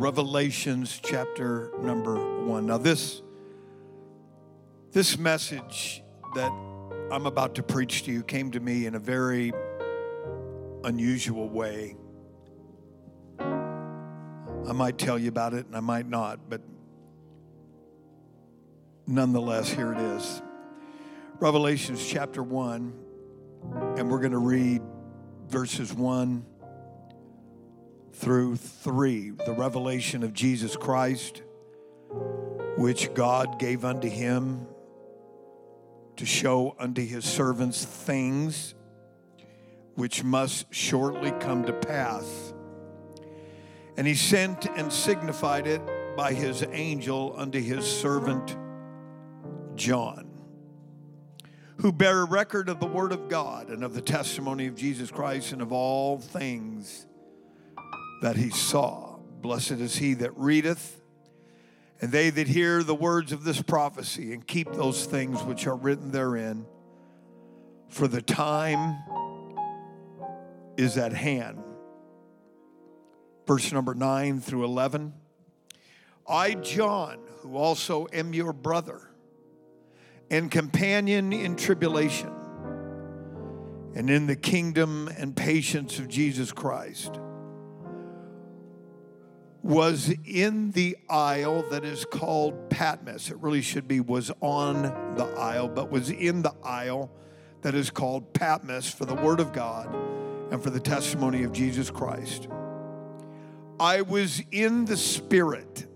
Revelations chapter number one. Now, this, this message that I'm about to preach to you came to me in a very unusual way. I might tell you about it and I might not, but nonetheless, here it is. Revelations chapter 1, and we're going to read verses 1 through 3. The revelation of Jesus Christ, which God gave unto him to show unto his servants things which must shortly come to pass. And he sent and signified it by his angel unto his servant John, who bare record of the word of God and of the testimony of Jesus Christ and of all things that he saw. Blessed is he that readeth, and they that hear the words of this prophecy and keep those things which are written therein, for the time is at hand. Verse number 9 through 11. I, John, who also am your brother and companion in tribulation and in the kingdom and patience of Jesus Christ, was in the isle that is called Patmos. It really should be was on the isle, but was in the isle that is called Patmos for the word of God and for the testimony of Jesus Christ. I was in the Spirit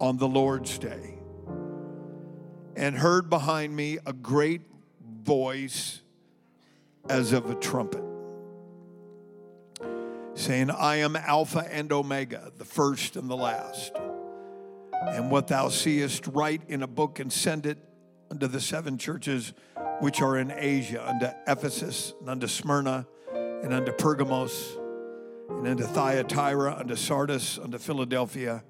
on the Lord's day and heard behind me a great voice as of a trumpet, saying, I am Alpha and Omega, the first and the last. And what thou seest, write in a book and send it unto the seven churches which are in Asia, unto Ephesus, and unto Smyrna, and unto Pergamos, and unto Thyatira, unto Sardis, unto Philadelphia,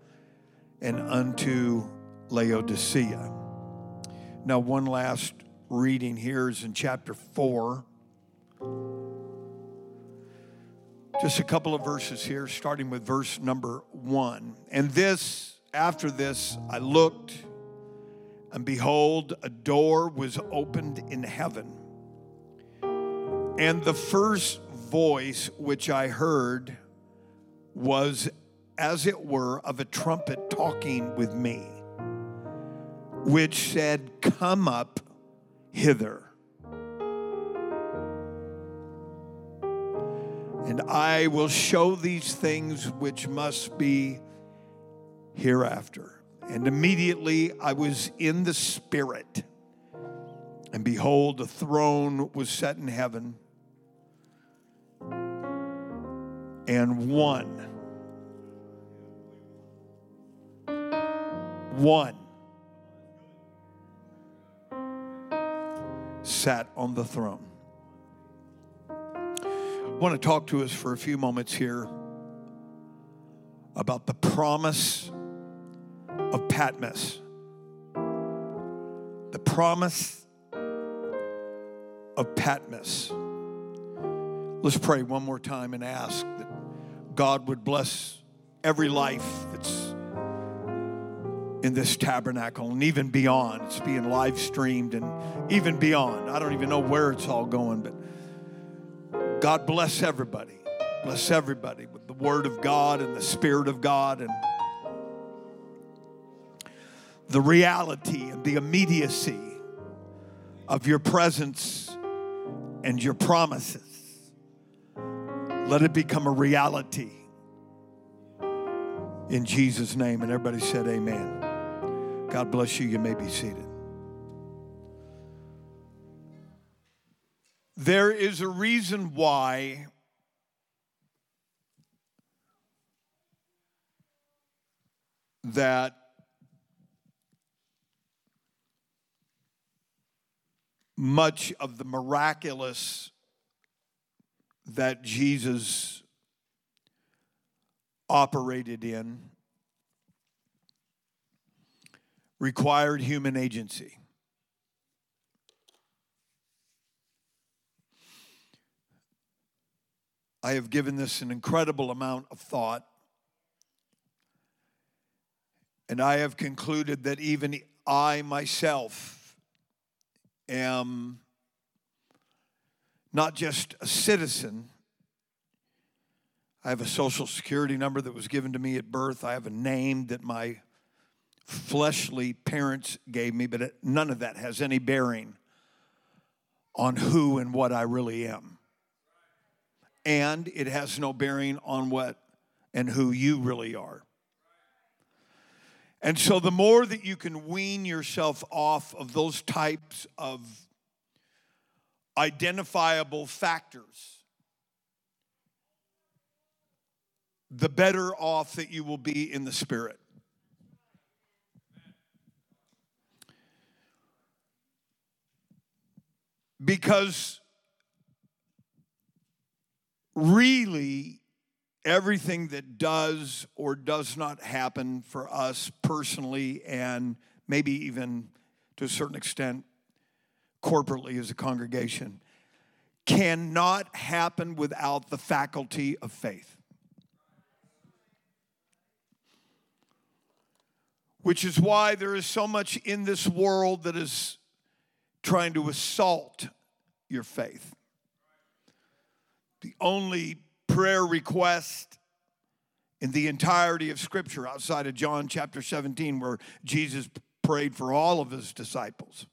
and unto Laodicea. Now, one last reading here is in chapter 4. Just a couple of verses here, starting with verse number 1. And this, after this, I looked, and behold, a door was opened in heaven. And the first voice which I heard was as it were of a trumpet talking with me, which said, Come up hither. And I will show these things which must be hereafter. And immediately I was in the Spirit, and behold, a throne was set in heaven, and one one sat on the throne. Want to talk to us for a few moments here about the promise of Patmos. The promise of Patmos. Let's pray one more time and ask that God would bless every life that's in this tabernacle and even beyond. It's being live streamed and even beyond. I don't even know where it's all going, but God bless everybody. Bless everybody with the Word of God and the Spirit of God and the reality and the immediacy of your presence and your promises. Let it become a reality in Jesus' name. And everybody said, Amen. God bless you. You may be seated. There is a reason why that much of the miraculous that Jesus operated in required human agency. I have given this an incredible amount of thought. And I have concluded that even I myself am not just a citizen. I have a social security number that was given to me at birth. I have a name that my fleshly parents gave me, but none of that has any bearing on who and what I really am. And it has no bearing on what and who you really are. And so, the more that you can wean yourself off of those types of identifiable factors, the better off that you will be in the spirit. Because really, everything that does or does not happen for us personally, and maybe even to a certain extent corporately as a congregation, cannot happen without the faculty of faith. Which is why there is so much in this world that is trying to assault your faith. The only prayer request in the entirety of Scripture outside of John chapter 17, where Jesus prayed for all of his disciples.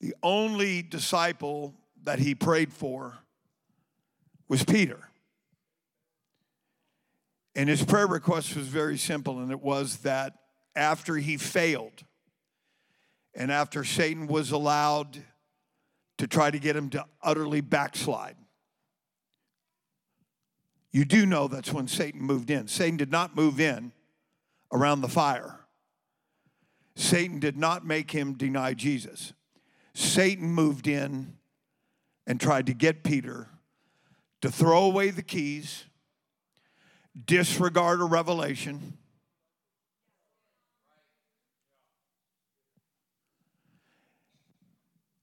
The only disciple that he prayed for was Peter. And his prayer request was very simple, and it was that after he failed, and after Satan was allowed to try to get him to utterly backslide, you do know that's when Satan moved in. Satan did not move in around the fire. Satan did not make him deny Jesus. Satan moved in and tried to get Peter to throw away the keys, disregard a revelation,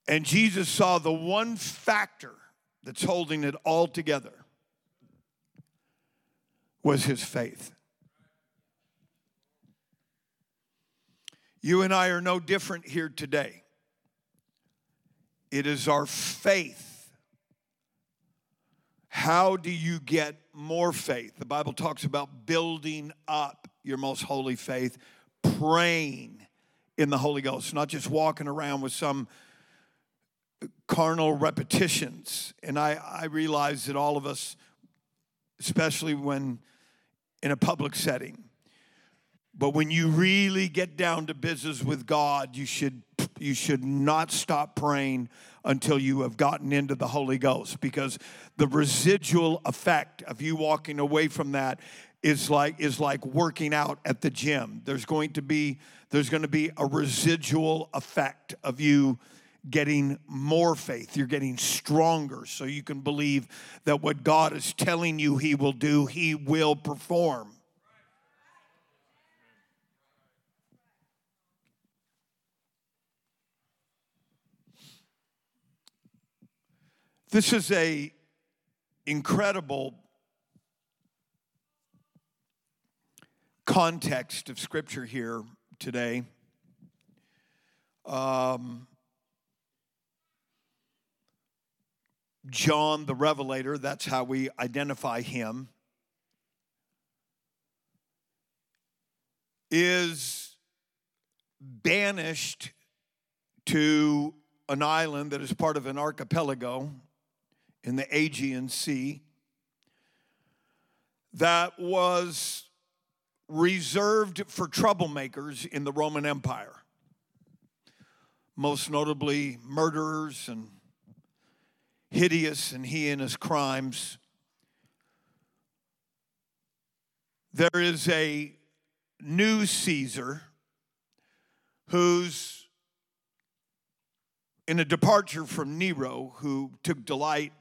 and Jesus saw the one factor that's holding it all together was his faith. You and I are no different here today. It is our faith. How do you get more faith? The Bible talks about building up your most holy faith, praying in the Holy Ghost, not just walking around with some carnal repetitions. And I, I realize that all of us, especially when in a public setting, but when you really get down to business with God, you should you should not stop praying until you have gotten into the Holy Ghost because the residual effect of you walking away from that is like is like working out at the gym. There's going to be there's going to be a residual effect of you getting more faith. You're getting stronger so you can believe that what God is telling you he will do, he will perform. This is a incredible context of scripture here today. Um, John the Revelator, that's how we identify him, is banished to an island that is part of an archipelago in the Aegean Sea that was reserved for troublemakers in the Roman Empire, most notably murderers and hideous and he and his crimes. There is a new Caesar who's in a departure from Nero, who took delight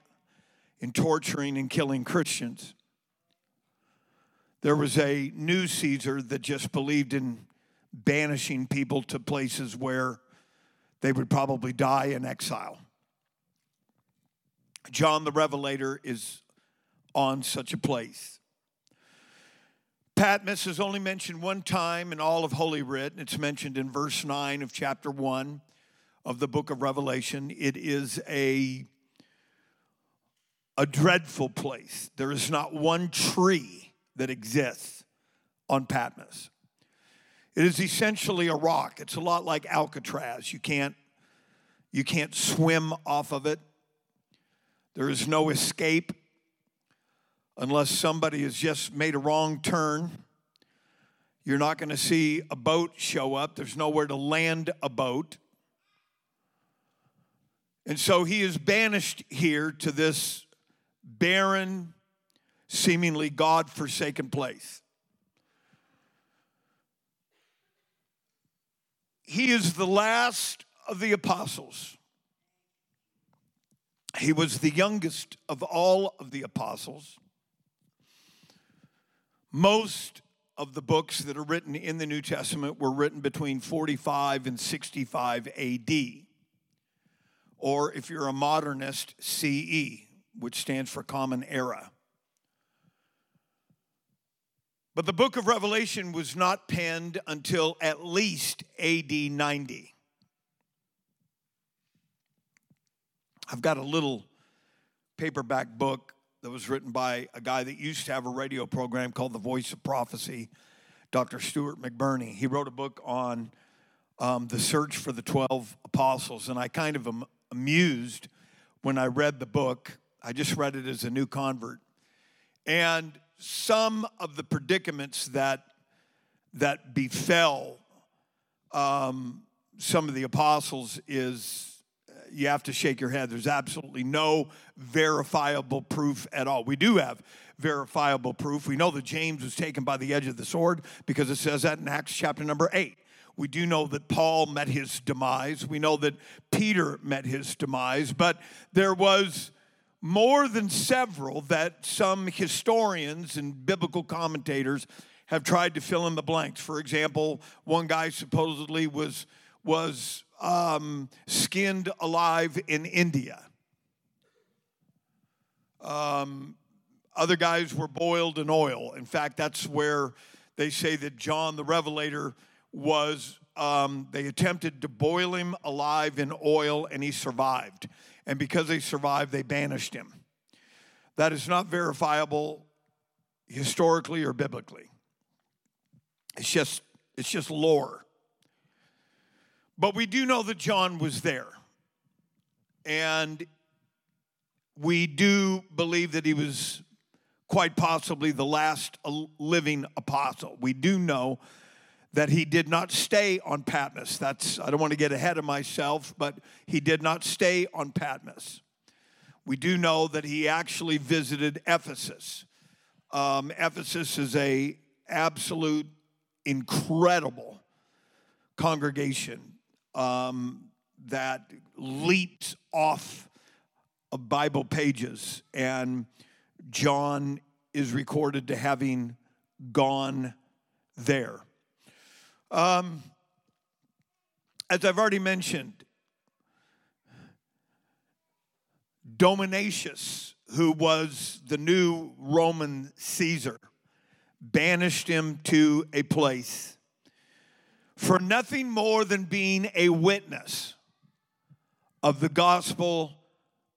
in torturing and killing Christians. There was a new Caesar that just believed in banishing people to places where they would probably die in exile. John the Revelator is on such a place. Patmos is only mentioned one time in all of Holy Writ, and it's mentioned in verse 9 of chapter 1 of the book of Revelation. It is a, a dreadful place. There is not one tree that exists on Patmos. It is essentially a rock. It's a lot like Alcatraz. You can't, you can't swim off of it. There is no escape unless somebody has just made a wrong turn. You're not going to see a boat show up, there's nowhere to land a boat. And so he is banished here to this barren, seemingly God forsaken place. He is the last of the apostles. He was the youngest of all of the apostles. Most of the books that are written in the New Testament were written between 45 and 65 AD. Or if you're a modernist, CE, which stands for Common Era. But the book of Revelation was not penned until at least AD 90. I've got a little paperback book that was written by a guy that used to have a radio program called The Voice of Prophecy, Dr. Steuart McBirnie. He wrote a book on um, the search for the 12 apostles, and I kind of am amused when I read the book. I just read it as a new convert. And some of the predicaments that, that befell um, some of the apostles is you have to shake your head. There's absolutely no verifiable proof at all. We do have verifiable proof. We know that James was taken by the edge of the sword because it says that in Acts chapter number 8. We do know that Paul met his demise. We know that Peter met his demise, but there was more than several that some historians and biblical commentators have tried to fill in the blanks. For example, one guy supposedly was was um, skinned alive in India. Um, other guys were boiled in oil. In fact, that's where they say that John the Revelator was. Um, they attempted to boil him alive in oil and he survived. And because he survived, they banished him. That is not verifiable historically or biblically. It's just, it's just lore. But we do know that John was there. And we do believe that he was quite possibly the last living apostle. We do know that he did not stay on Patmos. That's I don't want to get ahead of myself, but he did not stay on Patmos. We do know that he actually visited Ephesus. Um, Ephesus is a absolute incredible congregation um, that leaps off of Bible pages, and John is recorded to having gone there. Um, as I've already mentioned, Domitian, who was the new Roman Caesar, banished him to a place for nothing more than being a witness of the gospel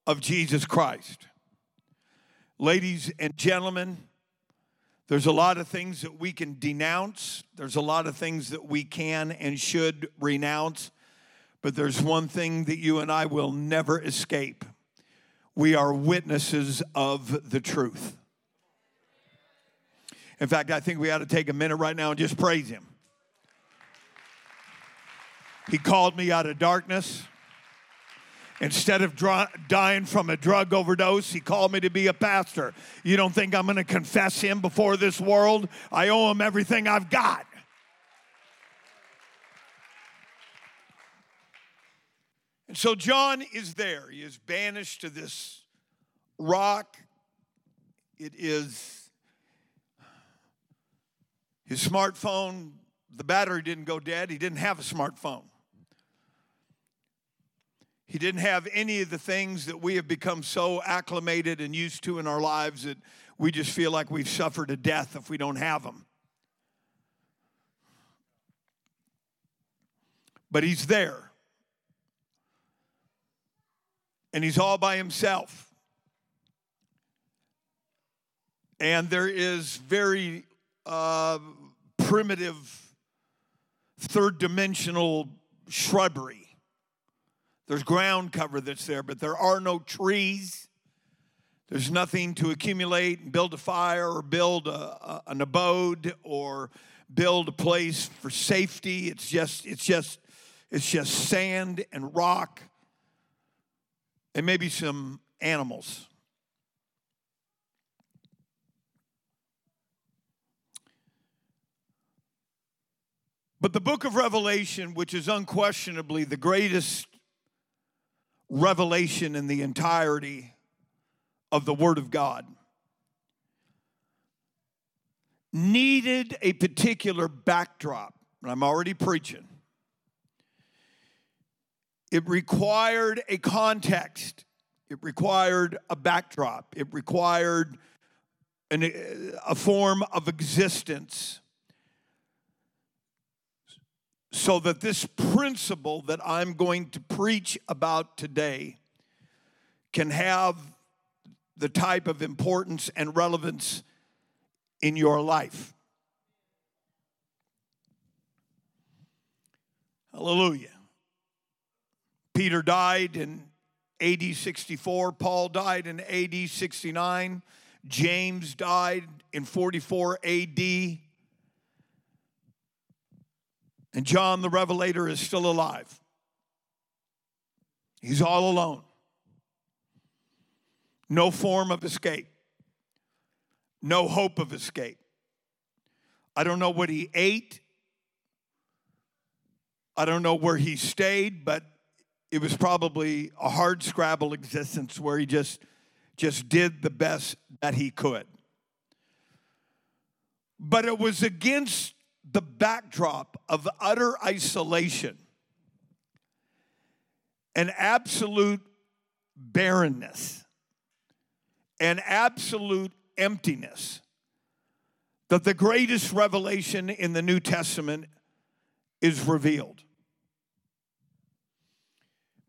of Jesus Christ. Ladies and gentlemen, there's a lot of things that we can denounce, there's a lot of things that we can and should renounce, but there's one thing that you and I will never escape. We are witnesses of the truth. In fact, I think we ought to take a minute right now and just praise Him. He called me out of darkness. Instead of dying from a drug overdose, he called me to be a pastor. You don't think I'm going to confess him before this world? I owe him everything I've got. And so John is there. He is banished to this rock. It is his smartphone, the battery didn't go dead. He didn't have a smartphone. He didn't have any of the things that we have become so acclimated and used to in our lives that we just feel like we've suffered a death if we don't have them. But he's there. And he's all by himself. And there is very uh, primitive, third dimensional shrubbery there's ground cover that's there, but there are no trees. There's nothing to accumulate and build a fire or build a, a, an abode or build a place for safety. It's just, it's just, it's just sand and rock and maybe some animals. But the book of Revelation, which is unquestionably the greatest revelation in the entirety of the Word of God, needed a particular backdrop. And I'm already preaching. It required a context, it required a backdrop, it required an, a form of existence so that this principle that I'm going to preach about today can have the type of importance and relevance in your life. Hallelujah. Peter died in AD 64, Paul died in AD 69, James died in 44 AD. And John the Revelator is still alive. He's all alone. No form of escape, no hope of escape. I don't know what he ate. I don't know where he stayed, but it was probably a hard scrabble existence where he just just did the best that he could. But it was against the backdrop of utter isolation and absolute barrenness and absolute emptiness that the greatest revelation in the New Testament is revealed.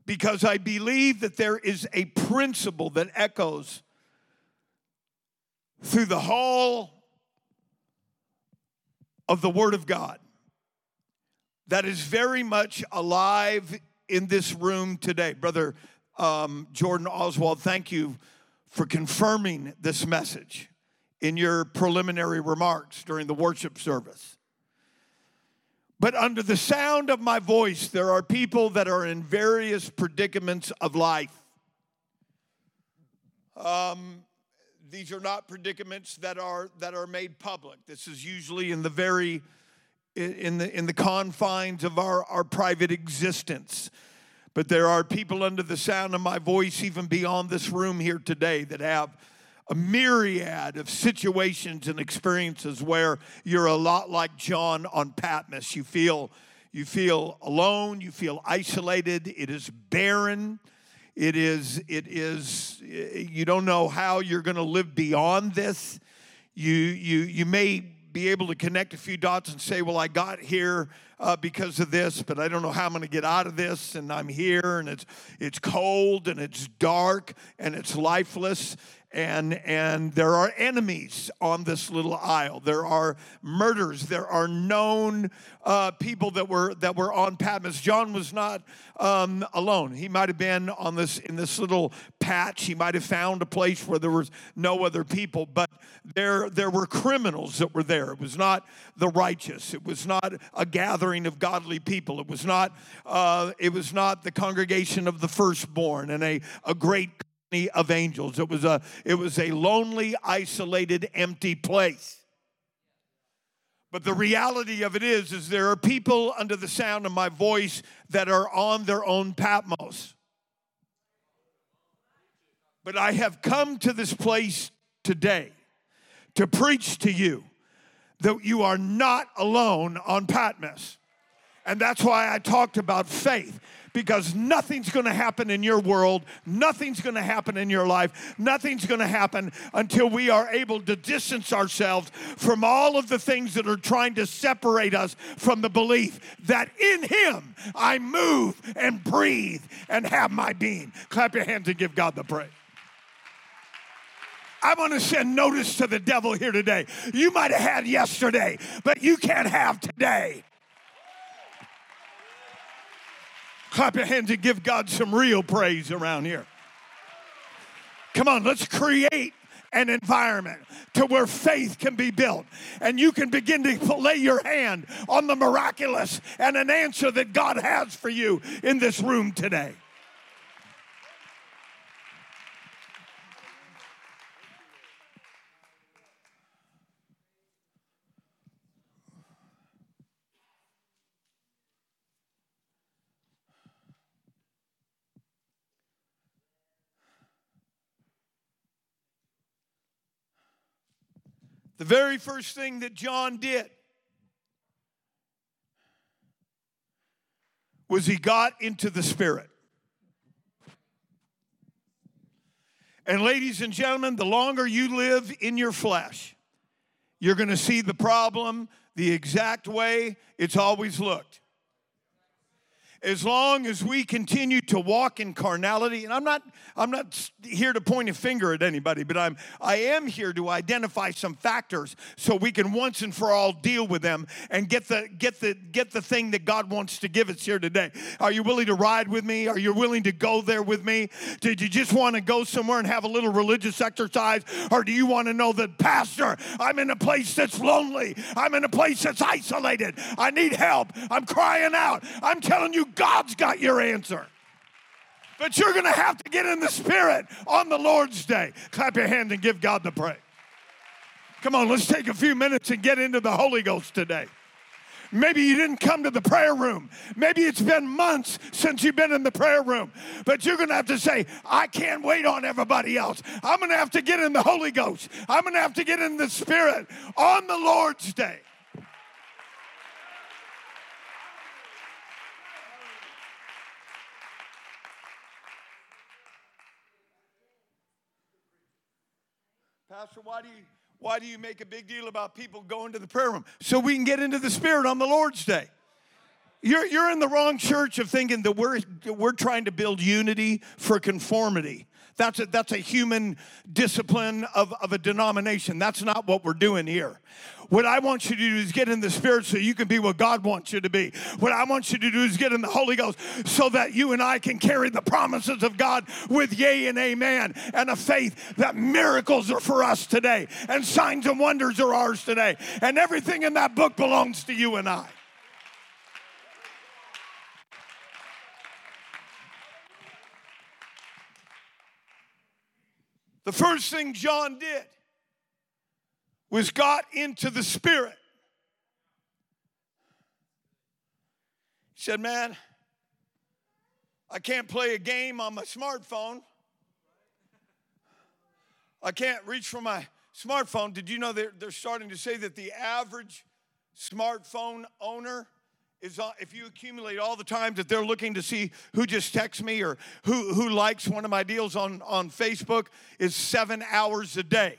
Because I believe that there is a principle that echoes through the whole of the Word of God that is very much alive in this room today. Brother um, Jordan Oswald, thank you for confirming this message in your preliminary remarks during the worship service. But under the sound of my voice, there are people that are in various predicaments of life. Um, these are not predicaments that are that are made public. This is usually in the very in the in the confines of our, our private existence. But there are people under the sound of my voice, even beyond this room here today, that have a myriad of situations and experiences where you're a lot like John on Patmos. You feel you feel alone, you feel isolated, it is barren. It is, it is, you don't know how you're going to live beyond this. You, you, you may be able to connect a few dots and say, well, I got here uh, because of this, but I don't know how I'm going to get out of this. And I'm here, and it's it's cold, and it's dark, and it's lifeless, and and there are enemies on this little isle there are murders. There are known uh, people that were that were on patmos. John was not um, alone. He might have been on this in this little patch. He might have found a place where there was no other people but there there were criminals that were there. It was not the righteous. It was not a gathering of godly people. It was not uh, it was not the congregation of the firstborn and a, a great of angels. It was a, it was a lonely, isolated, empty place. But the reality of it is, is there are people under the sound of my voice that are on their own Patmos. But I have come to this place today to preach to you that you are not alone on Patmos. And that's why I talked about faith because nothing's going to happen in your world, nothing's going to happen in your life, nothing's going to happen until we are able to distance ourselves from all of the things that are trying to separate us from the belief that in Him I move and breathe and have my being. Clap your hands and give God the praise. I want to send notice to the devil here today. You might have had yesterday, but you can't have today. Clap your hands and give God some real praise around here. Come on, let's create an environment to where faith can be built and you can begin to lay your hand on the miraculous and an answer that God has for you in this room today. The very first thing that John did was he got into the Spirit. And, ladies and gentlemen, the longer you live in your flesh, you're going to see the problem the exact way it's always looked as long as we continue to walk in carnality and i'm not i'm not here to point a finger at anybody but i'm i am here to identify some factors so we can once and for all deal with them and get the get the get the thing that god wants to give us here today. Are you willing to ride with me? Are you willing to go there with me? Did you just want to go somewhere and have a little religious exercise? Or do you want to know that pastor i'm in a place that's lonely. I'm in a place that's isolated. I need help. I'm crying out. I'm telling you God's got your answer. But you're going to have to get in the Spirit on the Lord's day. Clap your hand and give God the praise. Come on, let's take a few minutes and get into the Holy Ghost today. Maybe you didn't come to the prayer room. Maybe it's been months since you've been in the prayer room. But you're going to have to say, I can't wait on everybody else. I'm going to have to get in the Holy Ghost. I'm going to have to get in the Spirit on the Lord's day. Pastor, why do you why do you make a big deal about people going to the prayer room? So we can get into the spirit on the Lord's day. You're, you're in the wrong church of thinking that we're, we're trying to build unity for conformity. That's a, that's a human discipline of, of a denomination. That's not what we're doing here. What I want you to do is get in the Spirit so you can be what God wants you to be. What I want you to do is get in the Holy Ghost so that you and I can carry the promises of God with yea and amen and a faith that miracles are for us today and signs and wonders are ours today. And everything in that book belongs to you and I. The first thing John did was got into the Spirit. He said, Man, I can't play a game on my smartphone. I can't reach for my smartphone. Did you know they're, they're starting to say that the average smartphone owner is if you accumulate all the times that they're looking to see who just texts me or who, who likes one of my deals on, on Facebook is seven hours a day.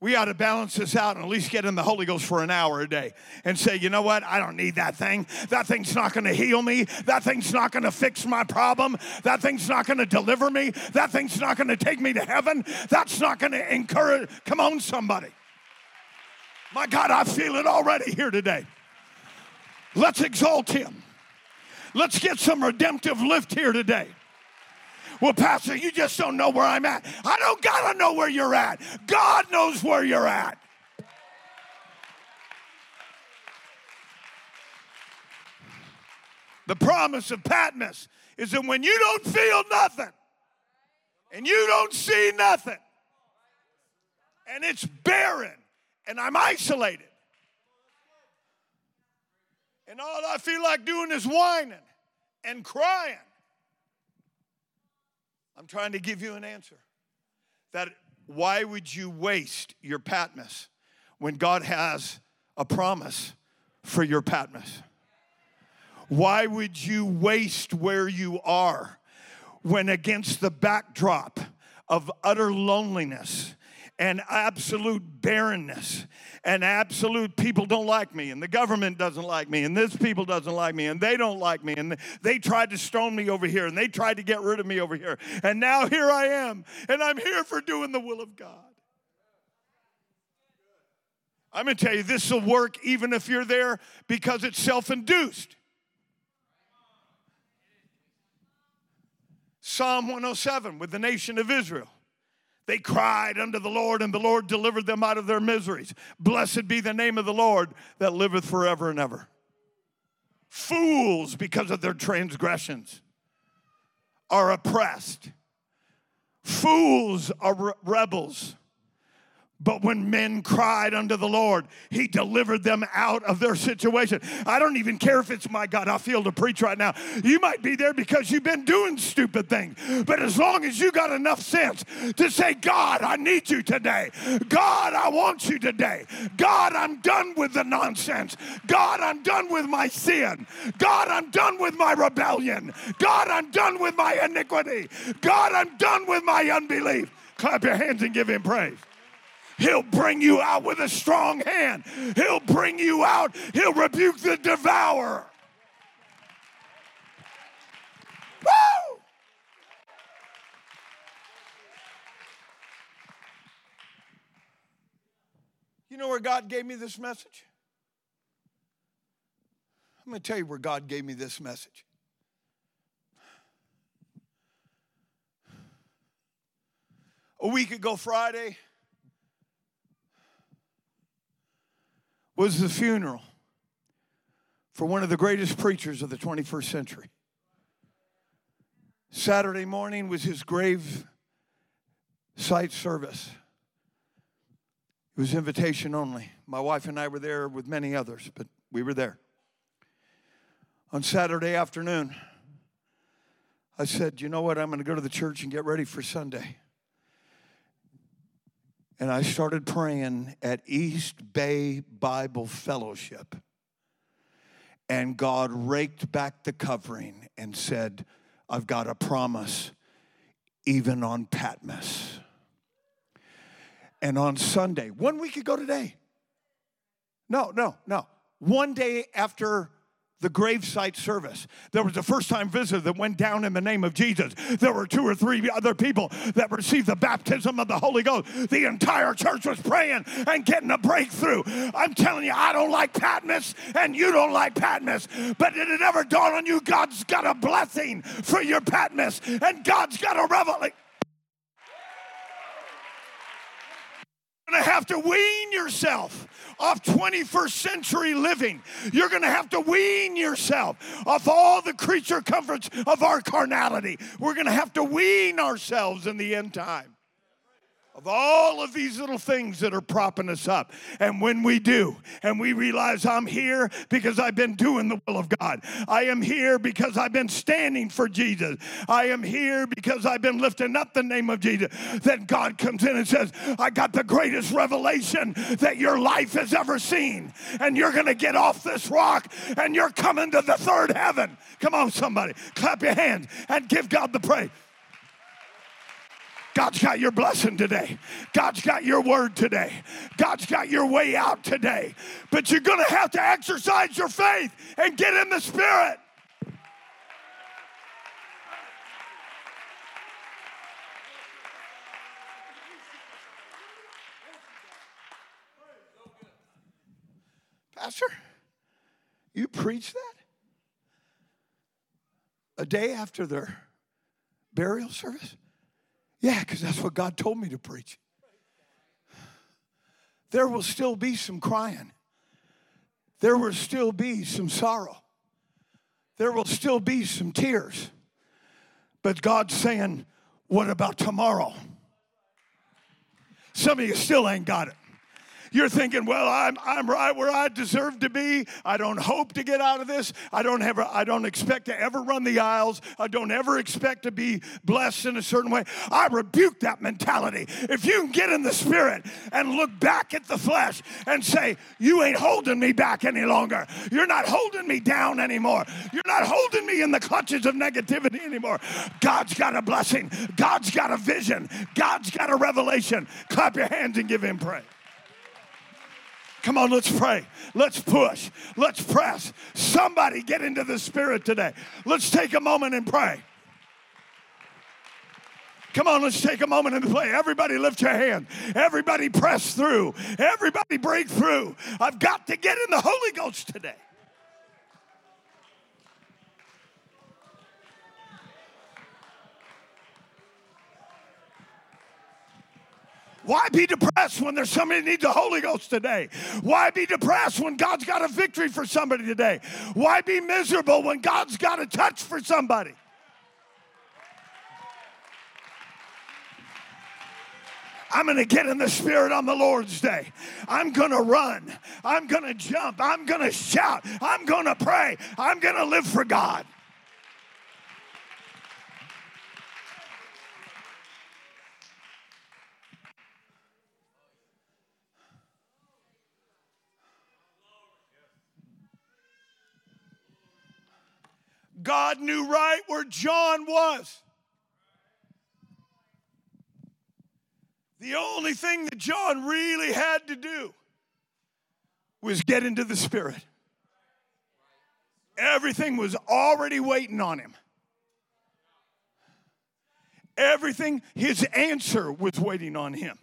We ought to balance this out and at least get in the Holy Ghost for an hour a day and say, you know what? I don't need that thing. That thing's not going to heal me. That thing's not going to fix my problem. That thing's not going to deliver me. That thing's not going to take me to heaven. That's not going to encourage. Come on, somebody. My God, I feel it already here today. Let's exalt him. Let's get some redemptive lift here today. Well, Pastor, you just don't know where I'm at. I don't got to know where you're at. God knows where you're at. The promise of Patmos is that when you don't feel nothing and you don't see nothing and it's barren and I'm isolated and all I feel like doing is whining and crying. I'm trying to give you an answer. That why would you waste your Patmos when God has a promise for your Patmos? Why would you waste where you are when against the backdrop of utter loneliness and absolute barrenness and absolute people don't like me and the government doesn't like me and this people doesn't like me and they don't like me and they tried to stone me over here and they tried to get rid of me over here and now here I am and I'm here for doing the will of God. I'm going to tell you this will work even if you're there because it's self-induced. Psalm 107 with the nation of Israel. They cried unto the Lord, and the Lord delivered them out of their miseries. Blessed be the name of the Lord that liveth forever and ever. Fools, because of their transgressions, are oppressed. Fools are re- rebels. But when men cried unto the Lord, He delivered them out of their situation. I don't even care if it's my God. I feel to preach right now. You might be there because you've been doing stupid things. But as long as you got enough sense to say, God, I need you today. God, I want you today. God, I'm done with the nonsense. God, I'm done with my sin. God, I'm done with my rebellion. God, I'm done with my iniquity. God, I'm done with my unbelief. Clap your hands and give him praise. He'll bring you out with a strong hand. He'll bring you out. He'll rebuke the devourer. Woo! You know where God gave me this message? I'm going to tell you where God gave me this message. A week ago, Friday, was the funeral for one of the greatest preachers of the 21st century. Saturday morning was his grave site service. It was invitation only. My wife and I were there with many others, but we were there. On Saturday afternoon, I said, You know what? I'm going to go to the church and get ready for Sunday. And I started praying at East Bay Bible Fellowship. And God raked back the covering and said, I've got a promise, even on Patmos. And on Sunday, one week ago today, no, no, no, one day after the gravesite service. There was a first time visitor that went down in the name of Jesus. There were two or three other people that received the baptism of the Holy Ghost. The entire church was praying and getting a breakthrough. I'm telling you, I don't like Patmos and you don't like Patmos, but did it ever dawn on you God's got a blessing for your Patmos and God's got a revelation? Going to have to wean yourself off 21st century living. You're going to have to wean yourself off all the creature comforts of our carnality. We're going to have to wean ourselves in the end time of all of these little things that are propping us up. And when we do, and we realize I'm here because I've been doing the will of God, I am here because I've been standing for Jesus, I am here because I've been lifting up the name of Jesus, then God comes in and says, I got the greatest revelation that your life has ever seen. And you're going to get off this rock and you're coming to the third heaven. Come on, somebody, clap your hands and give God the praise. God's got your blessing today. God's got your word today. God's got your way out today. But you're going to have to exercise your faith and get in the spirit. Pastor, you preach that? A day after their burial service? Yeah, because that's what God told me to preach. There will still be some crying. There will still be some sorrow. There will still be some tears. But God's saying, What about tomorrow? Some of you still ain't got it. You're thinking, well, I'm, I'm right where I deserve to be. I don't hope to get out of this. I don't ever, I don't expect to ever run the aisles. I don't ever expect to be blessed in a certain way. I rebuke that mentality. If you can get in the spirit and look back at the flesh and say, you ain't holding me back any longer. You're not holding me down anymore. You're not holding me in the clutches of negativity anymore. God's got a blessing. God's got a vision. God's got a revelation. Clap your hands and give him praise. Come on, let's pray. Let's push. Let's press. Somebody get into the spirit today. Let's take a moment and pray. Come on, let's take a moment and pray. Everybody lift your hand. Everybody press through. Everybody break through. I've got to get in the Holy Ghost today. Why be depressed when there's somebody needs the Holy Ghost today? Why be depressed when God's got a victory for somebody today? Why be miserable when God's got a touch for somebody? I'm going to get in the spirit on the Lord's day. I'm going to run. I'm going to jump. I'm going to shout. I'm going to pray. I'm going to live for God. God knew right where John was. The only thing that John really had to do was get into the Spirit. Everything was already waiting on him. Everything, his answer was waiting on him.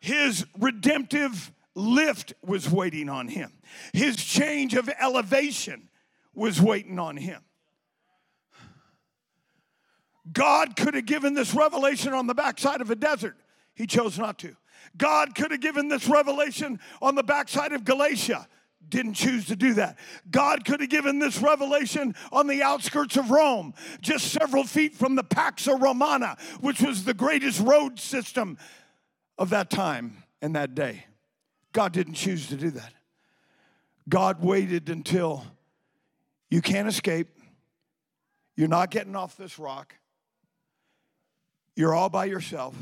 His redemptive lift was waiting on him. His change of elevation was waiting on him. God could have given this revelation on the backside of a desert. He chose not to. God could have given this revelation on the backside of Galatia. Didn't choose to do that. God could have given this revelation on the outskirts of Rome, just several feet from the Pax Romana, which was the greatest road system of that time and that day. God didn't choose to do that. God waited until you can't escape. You're not getting off this rock. You're all by yourself.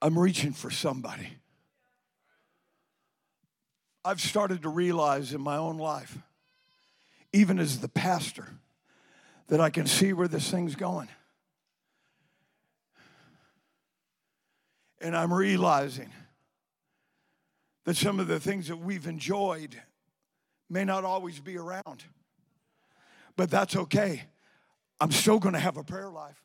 I'm reaching for somebody. I've started to realize in my own life, even as the pastor, that I can see where this thing's going. And I'm realizing that some of the things that we've enjoyed may not always be around. But that's okay. I'm still going to have a prayer life.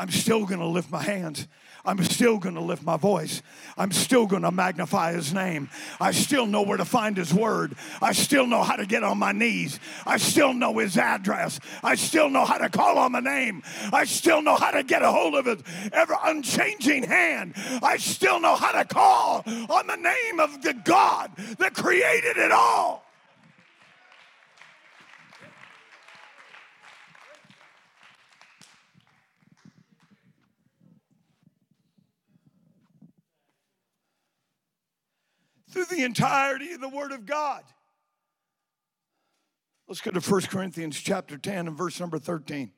I'm still going to lift my hands. I'm still going to lift my voice. I'm still going to magnify his name. I still know where to find his word. I still know how to get on my knees. I still know his address. I still know how to call on the name. I still know how to get a hold of his ever unchanging hand. I still know how to call on the name of the God that created it all. Through the entirety of the Word of God. Let's go to 1 Corinthians chapter 10 and verse number 13.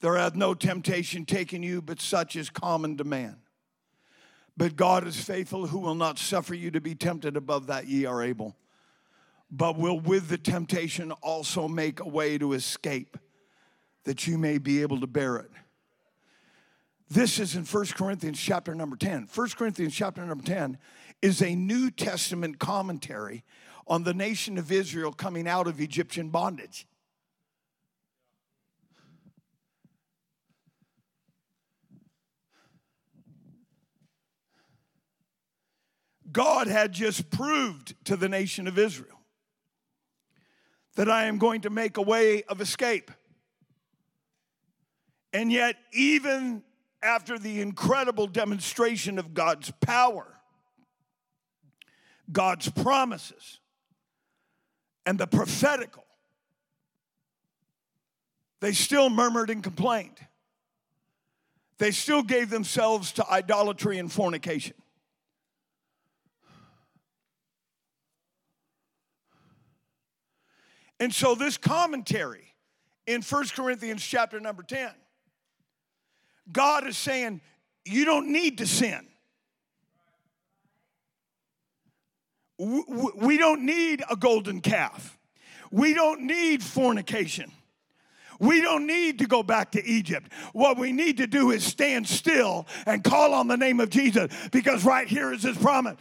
There hath no temptation taken you, but such is common to man. But God is faithful, who will not suffer you to be tempted above that ye are able, but will with the temptation also make a way to escape, that you may be able to bear it. This is in 1 Corinthians chapter number 10. 1 Corinthians chapter number 10 is a New Testament commentary on the nation of Israel coming out of Egyptian bondage. God had just proved to the nation of Israel that I am going to make a way of escape. And yet, even after the incredible demonstration of God's power, God's promises and the prophetical, they still murmured and complained. they still gave themselves to idolatry and fornication. And so this commentary in 1 Corinthians chapter number 10, God is saying, you don't need to sin. We don't need a golden calf. We don't need fornication. We don't need to go back to Egypt. What we need to do is stand still and call on the name of Jesus because right here is his promise.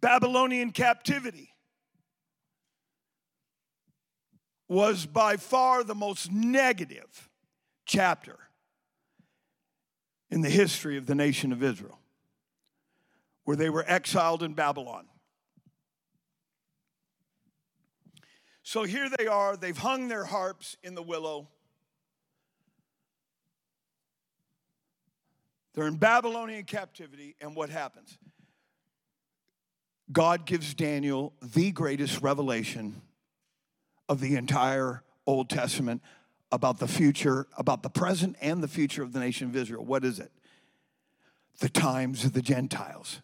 Babylonian captivity was by far the most negative chapter in the history of the nation of Israel, where they were exiled in Babylon. So here they are, they've hung their harps in the willow. They're in Babylonian captivity, and what happens? God gives Daniel the greatest revelation of the entire Old Testament about the future, about the present and the future of the nation of Israel. What is it? The times of the Gentiles.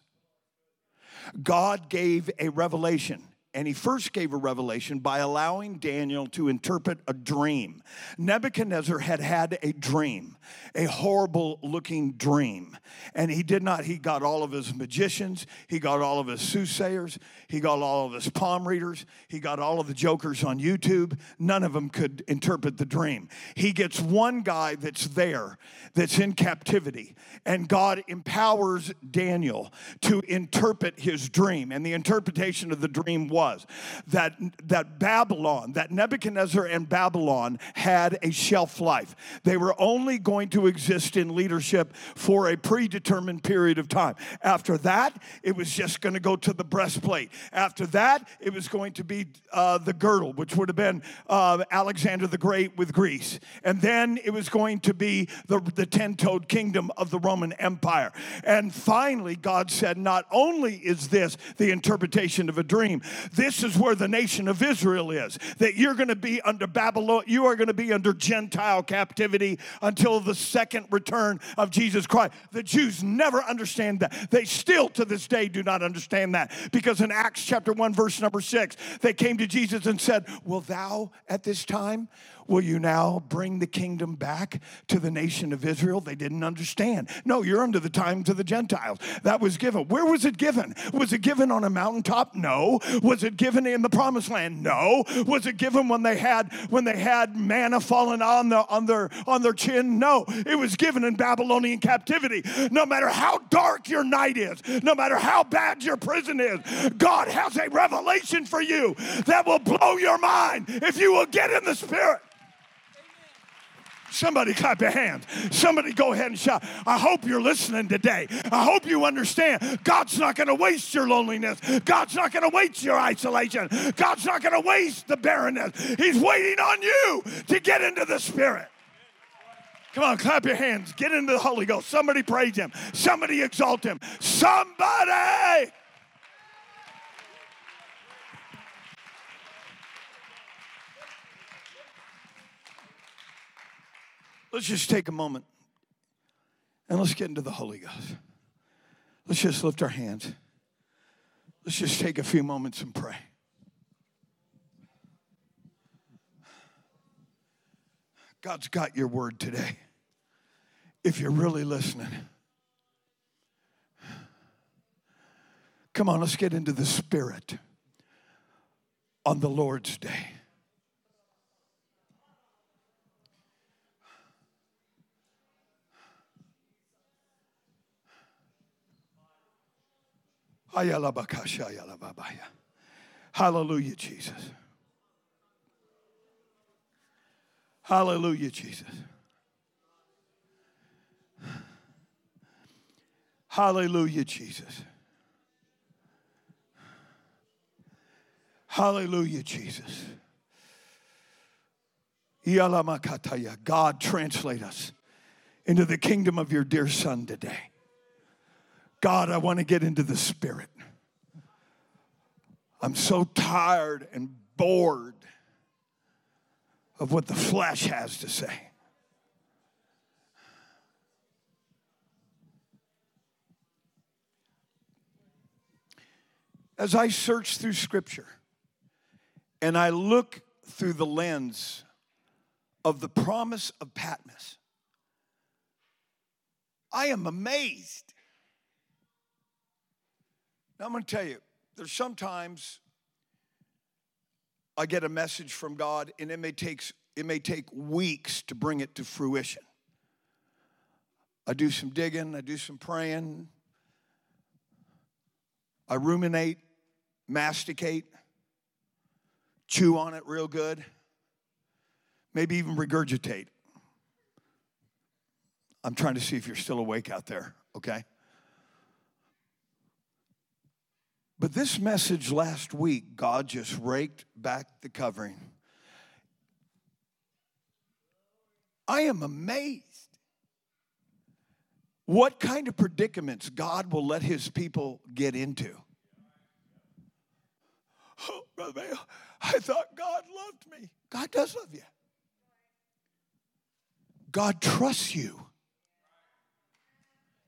God gave a revelation and he first gave a revelation by allowing Daniel to interpret a dream. Nebuchadnezzar had had a dream, a horrible looking dream. And he did not, he got all of his magicians, he got all of his soothsayers, he got all of his palm readers, he got all of the jokers on YouTube. None of them could interpret the dream. He gets one guy that's there, that's in captivity, and God empowers Daniel to interpret his dream. And the interpretation of the dream was was that, that Babylon, that Nebuchadnezzar and Babylon had a shelf life. They were only going to exist in leadership for a predetermined period of time. After that, it was just going to go to the breastplate. After that, it was going to be uh, the girdle, which would have been uh, Alexander the Great with Greece. And then it was going to be the, the 10 toed kingdom of the Roman Empire. And finally, God said, Not only is this the interpretation of a dream, this is where the nation of Israel is. That you're going to be under Babylon, you are going to be under Gentile captivity until the second return of Jesus Christ. The Jews never understand that. They still to this day do not understand that because in Acts chapter 1, verse number 6, they came to Jesus and said, Will thou at this time? Will you now bring the kingdom back to the nation of Israel? They didn't understand. No, you're under the times of the Gentiles. That was given. Where was it given? Was it given on a mountaintop? No. Was it given in the promised land? No. Was it given when they had when they had manna falling on the on their on their chin? No. It was given in Babylonian captivity. No matter how dark your night is, no matter how bad your prison is, God has a revelation for you that will blow your mind if you will get in the spirit. Somebody clap your hands. Somebody go ahead and shout. I hope you're listening today. I hope you understand God's not going to waste your loneliness. God's not going to waste your isolation. God's not going to waste the barrenness. He's waiting on you to get into the Spirit. Come on, clap your hands. Get into the Holy Ghost. Somebody praise Him. Somebody exalt Him. Somebody. Let's just take a moment and let's get into the Holy Ghost. Let's just lift our hands. Let's just take a few moments and pray. God's got your word today. If you're really listening, come on, let's get into the Spirit on the Lord's day. Hallelujah, Jesus. Hallelujah, Jesus. Hallelujah, Jesus. Hallelujah, Jesus. God, translate us into the kingdom of your dear Son today. God, I want to get into the Spirit. I'm so tired and bored of what the flesh has to say. As I search through Scripture and I look through the lens of the promise of Patmos, I am amazed. Now, I'm going to tell you, there's sometimes I get a message from God and it may take, it may take weeks to bring it to fruition. I do some digging, I do some praying, I ruminate, masticate, chew on it real good, maybe even regurgitate. I'm trying to see if you're still awake out there, okay? But this message last week, God just raked back the covering. I am amazed what kind of predicaments God will let his people get into. Oh, Brother Mayo, I thought God loved me. God does love you. God trusts you.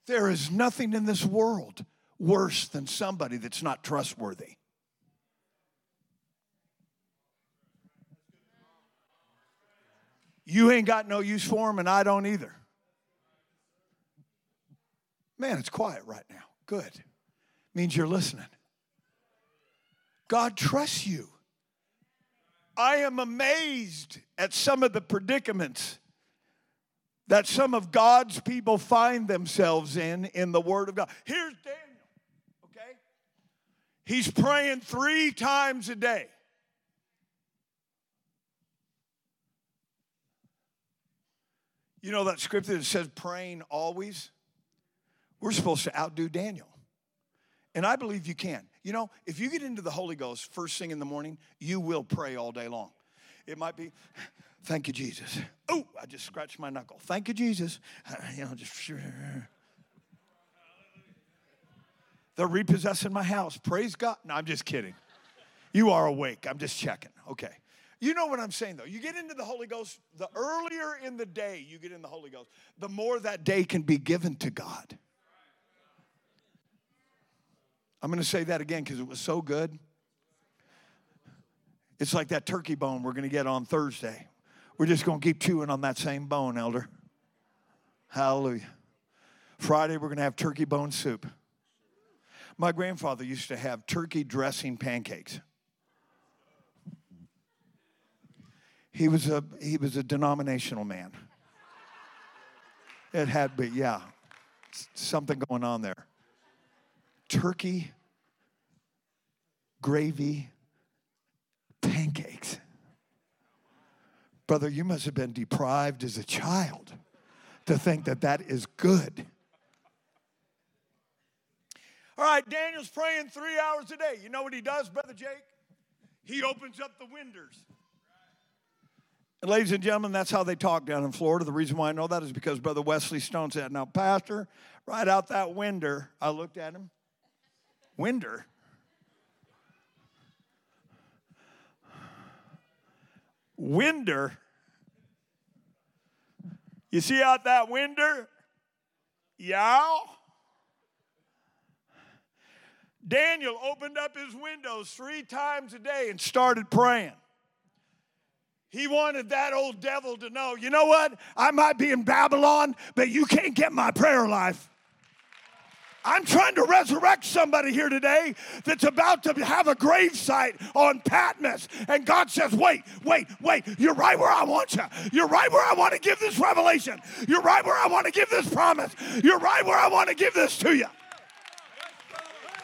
There is nothing in this world worse than somebody that's not trustworthy. You ain't got no use for them, and I don't either. Man, it's quiet right now. Good. Means you're listening. God trusts you. I am amazed at some of the predicaments that some of God's people find themselves in in the Word of God. Here's. He's praying three times a day. You know that scripture that says praying always? We're supposed to outdo Daniel. And I believe you can. You know, if you get into the Holy Ghost first thing in the morning, you will pray all day long. It might be, thank you, Jesus. Oh, I just scratched my knuckle. Thank you, Jesus. You know, just. They're repossessing my house. Praise God. No, I'm just kidding. You are awake. I'm just checking. Okay. You know what I'm saying, though. You get into the Holy Ghost, the earlier in the day you get in the Holy Ghost, the more that day can be given to God. I'm going to say that again because it was so good. It's like that turkey bone we're going to get on Thursday. We're just going to keep chewing on that same bone, elder. Hallelujah. Friday, we're going to have turkey bone soup. My grandfather used to have turkey dressing pancakes. He was a he was a denominational man. It had be yeah, something going on there. Turkey, gravy, pancakes. Brother, you must have been deprived as a child to think that that is good. All right, Daniel's praying three hours a day. You know what he does, Brother Jake? He opens up the windows. And ladies and gentlemen, that's how they talk down in Florida. The reason why I know that is because Brother Wesley Stone said, Now, Pastor, right out that window, I looked at him. Winder? Winder? You see out that window? Yeah. Daniel opened up his windows three times a day and started praying. He wanted that old devil to know, you know what? I might be in Babylon, but you can't get my prayer life. I'm trying to resurrect somebody here today that's about to have a grave site on Patmos. And God says, wait, wait, wait. You're right where I want you. You're right where I want to give this revelation. You're right where I want to give this promise. You're right where I want to give this to you.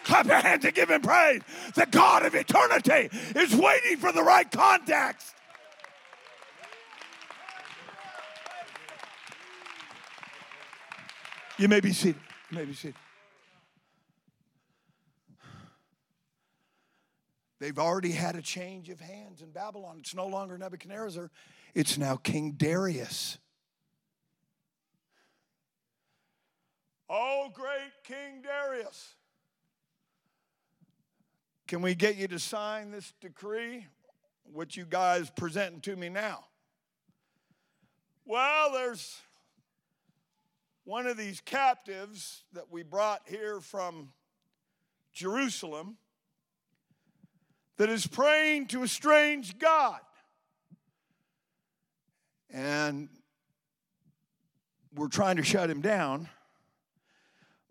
Clap your hands and give him praise. The God of eternity is waiting for the right context. You may be seated. You may be seated. They've already had a change of hands in Babylon. It's no longer Nebuchadnezzar, it's now King Darius. Oh, great King Darius. Can we get you to sign this decree, which you guys presenting to me now? Well, there's one of these captives that we brought here from Jerusalem that is praying to a strange God. And we're trying to shut him down,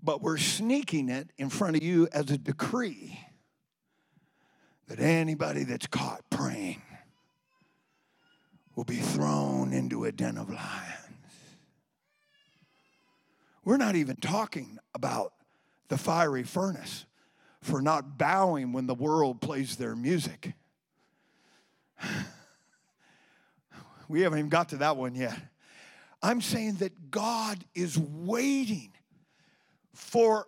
but we're sneaking it in front of you as a decree that anybody that's caught praying will be thrown into a den of lions. We're not even talking about the fiery furnace for not bowing when the world plays their music. We haven't even got to that one yet. I'm saying that God is waiting for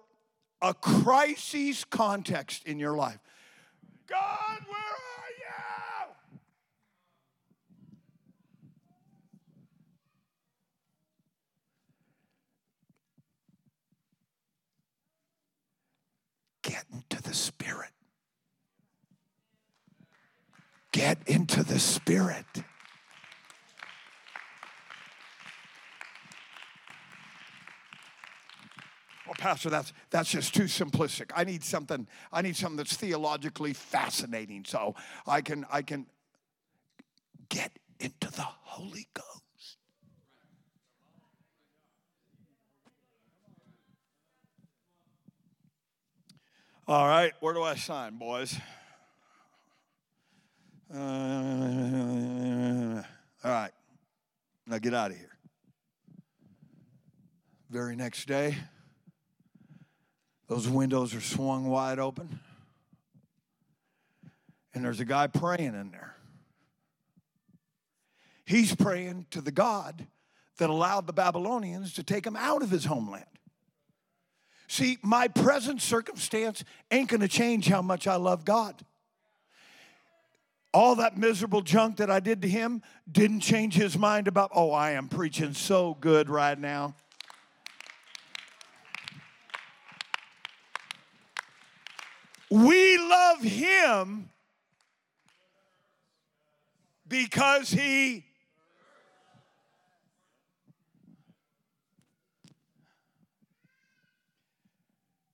a crisis context in your life. God, where are you? Get into the Spirit. Get into the Spirit. Well, Pastor, that's that's just too simplistic. I need something. I need something that's theologically fascinating, so I can I can get into the Holy Ghost. All right, where do I sign, boys? Uh, all right, now get out of here. Very next day. Those windows are swung wide open. And there's a guy praying in there. He's praying to the God that allowed the Babylonians to take him out of his homeland. See, my present circumstance ain't gonna change how much I love God. All that miserable junk that I did to him didn't change his mind about, oh, I am preaching so good right now. We love him because he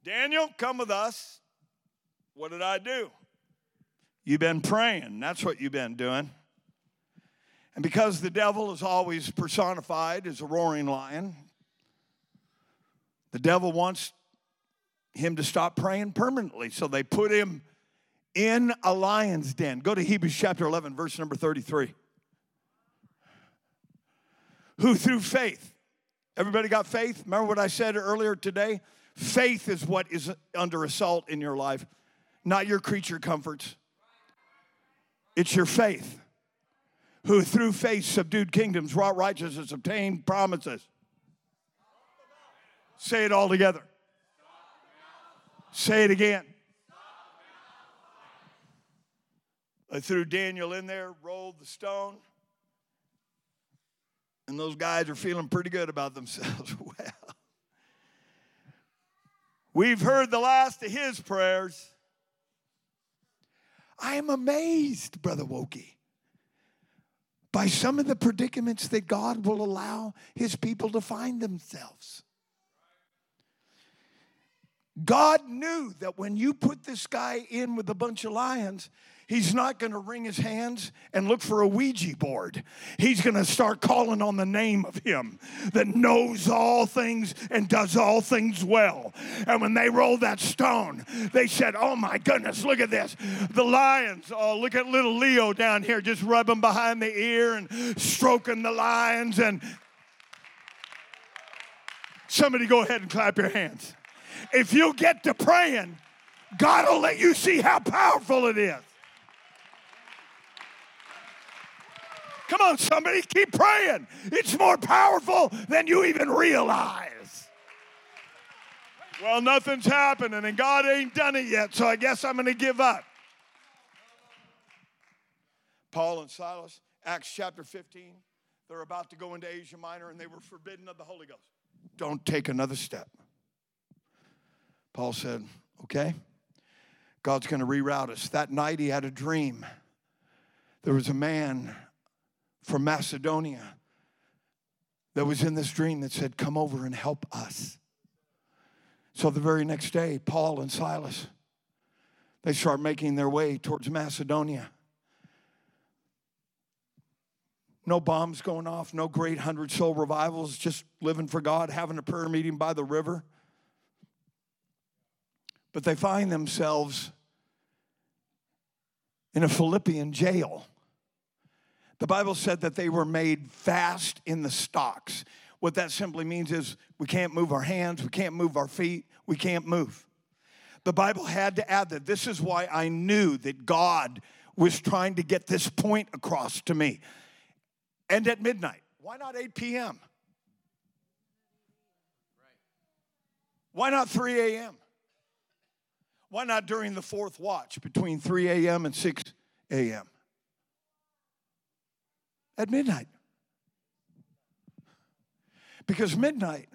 Daniel, come with us. What did I do? You've been praying. That's what you've been doing. And because the devil is always personified as a roaring lion, the devil wants him to stop praying permanently. So they put him in a lion's den. Go to Hebrews chapter 11, verse number 33. Who through faith, everybody got faith? Remember what I said earlier today? Faith is what is under assault in your life, not your creature comforts. It's your faith. Who through faith subdued kingdoms, wrought righteousness, obtained promises. Say it all together. Say it again. I threw Daniel in there, rolled the stone, and those guys are feeling pretty good about themselves. well, we've heard the last of his prayers. I am amazed, Brother Wokey, by some of the predicaments that God will allow his people to find themselves. God knew that when you put this guy in with a bunch of lions, he's not going to wring his hands and look for a Ouija board. He's going to start calling on the name of him that knows all things and does all things well. And when they rolled that stone, they said, Oh my goodness, look at this. The lions, oh, look at little Leo down here just rubbing behind the ear and stroking the lions. And somebody go ahead and clap your hands if you get to praying, God will let you see how powerful it is. Come on, somebody, keep praying. It's more powerful than you even realize. Well, nothing's happening and God ain't done it yet, so I guess I'm going to give up. Paul and Silas, Acts chapter 15, they're about to go into Asia Minor and they were forbidden of the Holy Ghost. Don't take another step. Paul said, Okay, God's going to reroute us. That night he had a dream. There was a man from Macedonia that was in this dream that said, Come over and help us. So the very next day, Paul and Silas, they start making their way towards Macedonia. No bombs going off, no great hundred soul revivals, just living for God, having a prayer meeting by the river. But they find themselves in a Philippian jail. The Bible said that they were made fast in the stocks. What that simply means is we can't move our hands, we can't move our feet, we can't move. The Bible had to add that this is why I knew that God was trying to get this point across to me. And at midnight, why not 8 p.m.? Why not 3 a.m.? Why not during the fourth watch between 3 a.m. and 6 a.m.? At midnight. Because midnight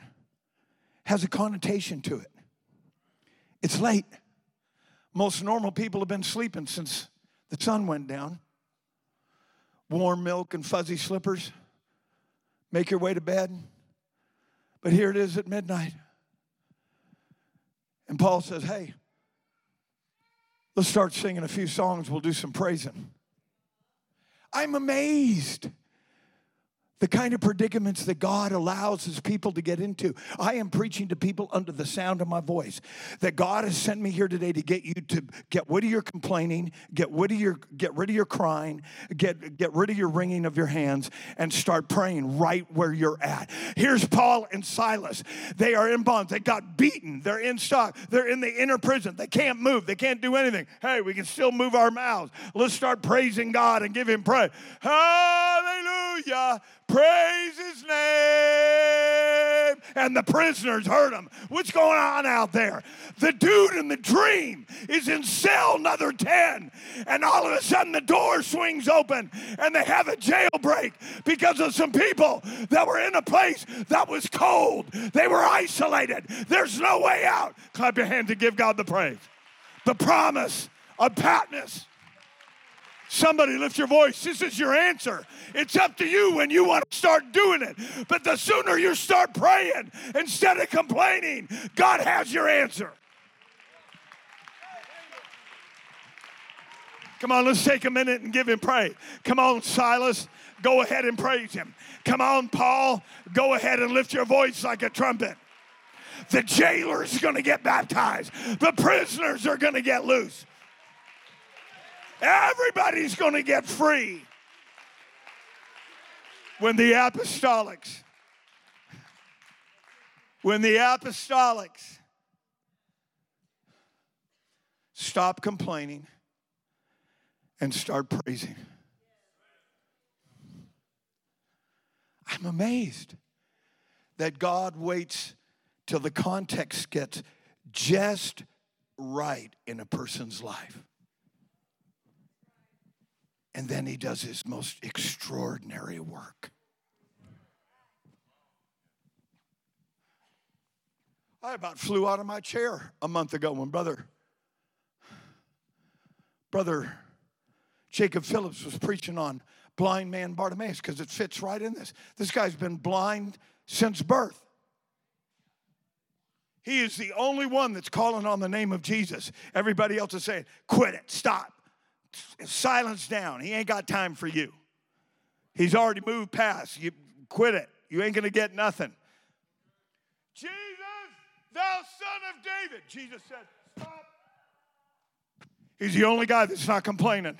has a connotation to it. It's late. Most normal people have been sleeping since the sun went down. Warm milk and fuzzy slippers. Make your way to bed. But here it is at midnight. And Paul says, Hey, let's start singing a few songs. We'll do some praising. I'm amazed the kind of predicaments that God allows his people to get into. I am preaching to people under the sound of my voice. That God has sent me here today to get you to get rid of your complaining, get rid of your get rid of your crying, get get rid of your wringing of your hands and start praying right where you're at. Here's Paul and Silas. They are in bonds. They got beaten. They're in stock. They're in the inner prison. They can't move. They can't do anything. Hey, we can still move our mouths. Let's start praising God and give him praise. Hallelujah. Praise his name. And the prisoners heard him. What's going on out there? The dude in the dream is in cell another 10. And all of a sudden the door swings open and they have a jailbreak because of some people that were in a place that was cold. They were isolated. There's no way out. Clap your hands to give God the praise. The promise of Patmos Somebody lift your voice. This is your answer. It's up to you when you want to start doing it. But the sooner you start praying instead of complaining, God has your answer. Come on, let's take a minute and give him praise. Come on, Silas, go ahead and praise him. Come on, Paul, go ahead and lift your voice like a trumpet. The jailer's gonna get baptized, the prisoners are gonna get loose. Everybody's going to get free when the apostolics, when the apostolics stop complaining and start praising. I'm amazed that God waits till the context gets just right in a person's life. And then he does his most extraordinary work. I about flew out of my chair a month ago when brother brother Jacob Phillips was preaching on blind man Bartimaeus because it fits right in this. This guy's been blind since birth. He is the only one that's calling on the name of Jesus. Everybody else is saying, quit it, stop silence down. He ain't got time for you. He's already moved past. You quit it. You ain't gonna get nothing. Jesus, thou son of David. Jesus said, Stop. He's the only guy that's not complaining.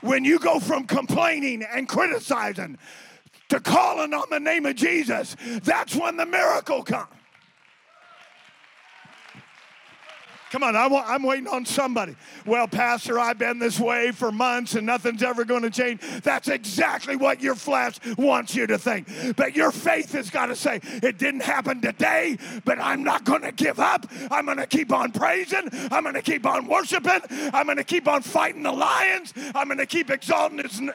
When you go from complaining and criticizing to calling on the name of Jesus, that's when the miracle comes. Come on, I'm waiting on somebody. Well, Pastor, I've been this way for months and nothing's ever going to change. That's exactly what your flesh wants you to think. But your faith has got to say, it didn't happen today, but I'm not going to give up. I'm going to keep on praising. I'm going to keep on worshiping. I'm going to keep on fighting the lions. I'm going to keep exalting his name.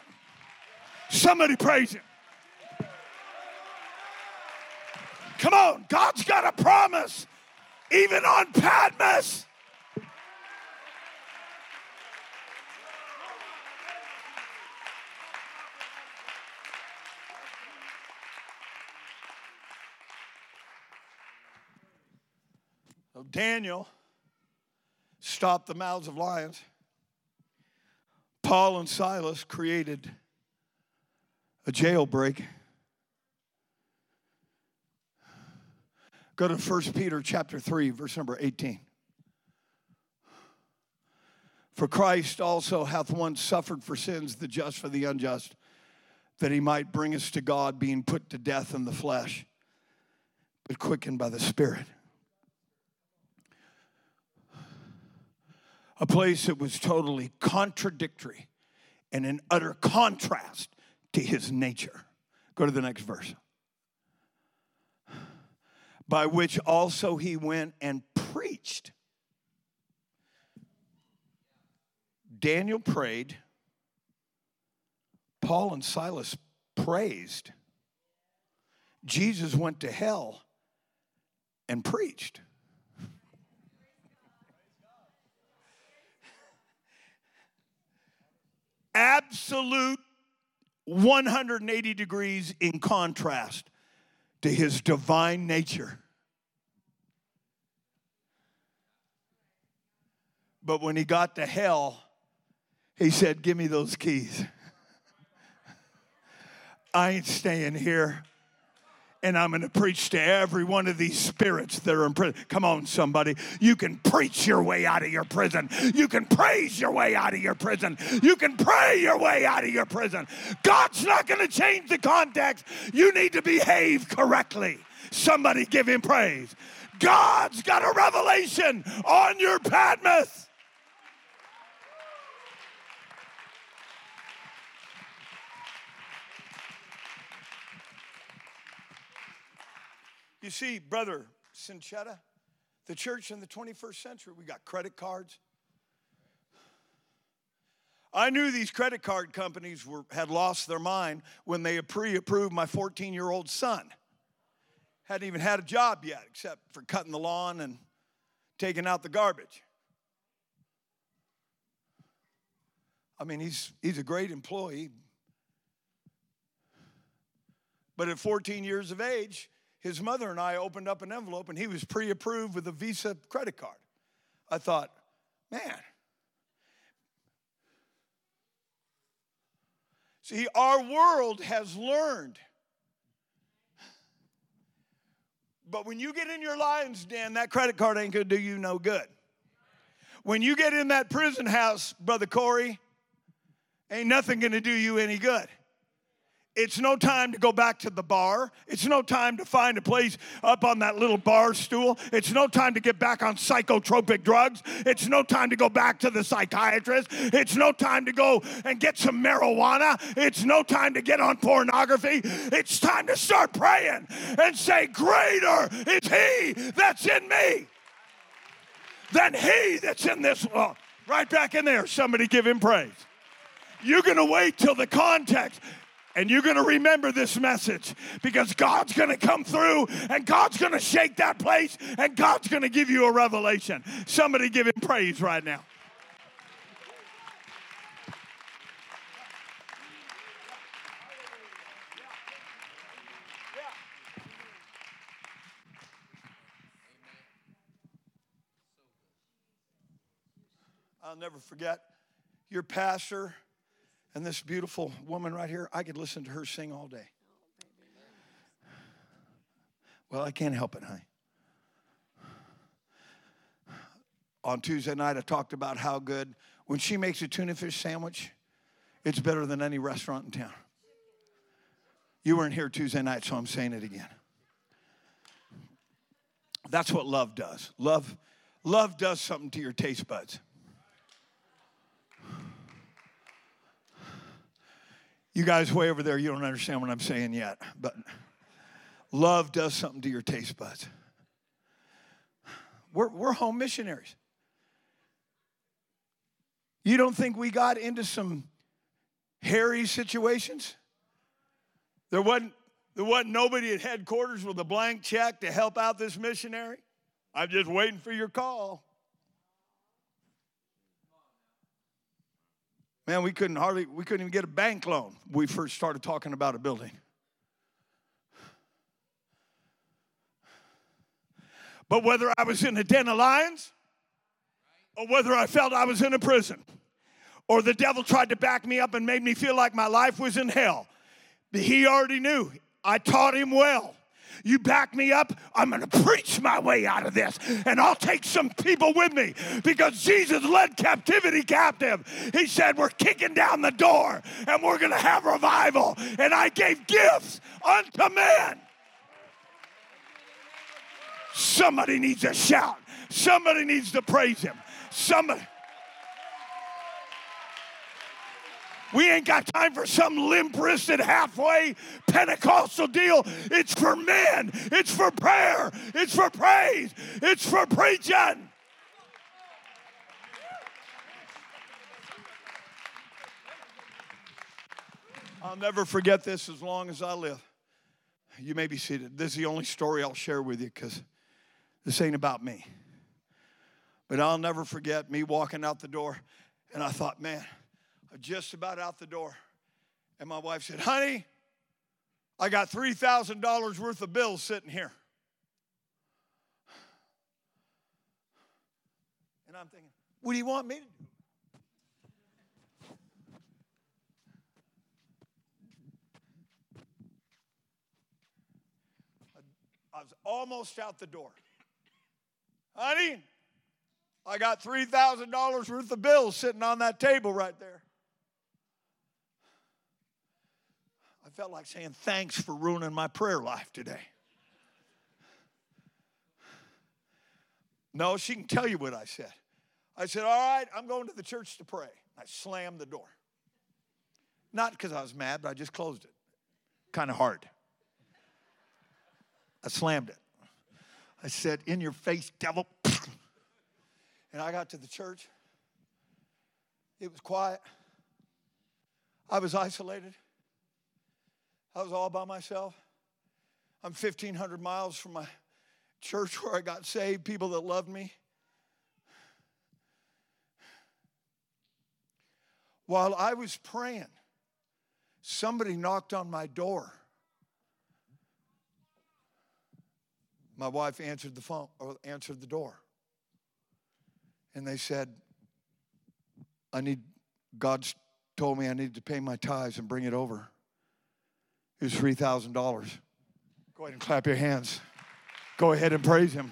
Somebody praise him. Come on, God's got a promise even on Patmos. Daniel stopped the mouths of lions. Paul and Silas created a jailbreak. Go to 1 Peter chapter 3, verse number 18. For Christ also hath once suffered for sins, the just for the unjust, that he might bring us to God, being put to death in the flesh, but quickened by the Spirit. A place that was totally contradictory and in utter contrast to his nature. Go to the next verse by which also he went and preached. Daniel prayed, Paul and Silas praised. Jesus went to hell and preached. Absolute 180 degrees in contrast to his divine nature. But when he got to hell, he said, Give me those keys. I ain't staying here. And I'm going to preach to every one of these spirits that are in prison. Come on, somebody. You can preach your way out of your prison. You can praise your way out of your prison. You can pray your way out of your prison. God's not going to change the context. You need to behave correctly. Somebody give him praise. God's got a revelation on your Patmos. You see, brother Cinchetta, the church in the 21st century, we got credit cards. I knew these credit card companies were, had lost their mind when they pre approved my 14 year old son. Hadn't even had a job yet, except for cutting the lawn and taking out the garbage. I mean, he's, he's a great employee. But at 14 years of age, his mother and I opened up an envelope and he was pre approved with a Visa credit card. I thought, man. See, our world has learned. But when you get in your lion's den, that credit card ain't gonna do you no good. When you get in that prison house, Brother Corey, ain't nothing gonna do you any good. It's no time to go back to the bar. It's no time to find a place up on that little bar stool. It's no time to get back on psychotropic drugs. It's no time to go back to the psychiatrist. It's no time to go and get some marijuana. It's no time to get on pornography. It's time to start praying and say, Greater is He that's in me than He that's in this world. Right back in there. Somebody give Him praise. You're going to wait till the context. And you're going to remember this message because God's going to come through and God's going to shake that place and God's going to give you a revelation. Somebody give him praise right now. I'll never forget your pastor and this beautiful woman right here, I could listen to her sing all day. Well, I can't help it, honey. On Tuesday night, I talked about how good, when she makes a tuna fish sandwich, it's better than any restaurant in town. You weren't here Tuesday night, so I'm saying it again. That's what love does. Love, love does something to your taste buds. You guys way over there, you don't understand what I'm saying yet, but love does something to your taste buds. We're, we're home missionaries. You don't think we got into some hairy situations? There wasn't, there wasn't nobody at headquarters with a blank check to help out this missionary? I'm just waiting for your call. Man, we couldn't hardly, we couldn't even get a bank loan. We first started talking about a building. But whether I was in a den of lions or whether I felt I was in a prison or the devil tried to back me up and made me feel like my life was in hell, he already knew. I taught him well. You back me up, I'm going to preach my way out of this. And I'll take some people with me because Jesus led captivity captive. He said, We're kicking down the door and we're going to have revival. And I gave gifts unto men. Somebody needs a shout. Somebody needs to praise him. Somebody. We ain't got time for some limp wristed halfway Pentecostal deal. It's for men, it's for prayer, it's for praise, it's for preaching. I'll never forget this as long as I live. You may be seated. This is the only story I'll share with you because this ain't about me. But I'll never forget me walking out the door, and I thought, man, Just about out the door. And my wife said, honey, I got $3,000 worth of bills sitting here. And I'm thinking, what do you want me to do? I was almost out the door. Honey, I got $3,000 worth of bills sitting on that table right there. Felt like saying thanks for ruining my prayer life today. No, she can tell you what I said. I said, All right, I'm going to the church to pray. I slammed the door. Not because I was mad, but I just closed it. Kind of hard. I slammed it. I said, In your face, devil. And I got to the church. It was quiet. I was isolated. I was all by myself. I'm 1,500 miles from my church where I got saved, people that loved me. While I was praying, somebody knocked on my door. My wife answered the phone or answered the door. And they said, I need, God's told me I need to pay my tithes and bring it over. Was $3,000. Go ahead and clap your hands. Go ahead and praise Him.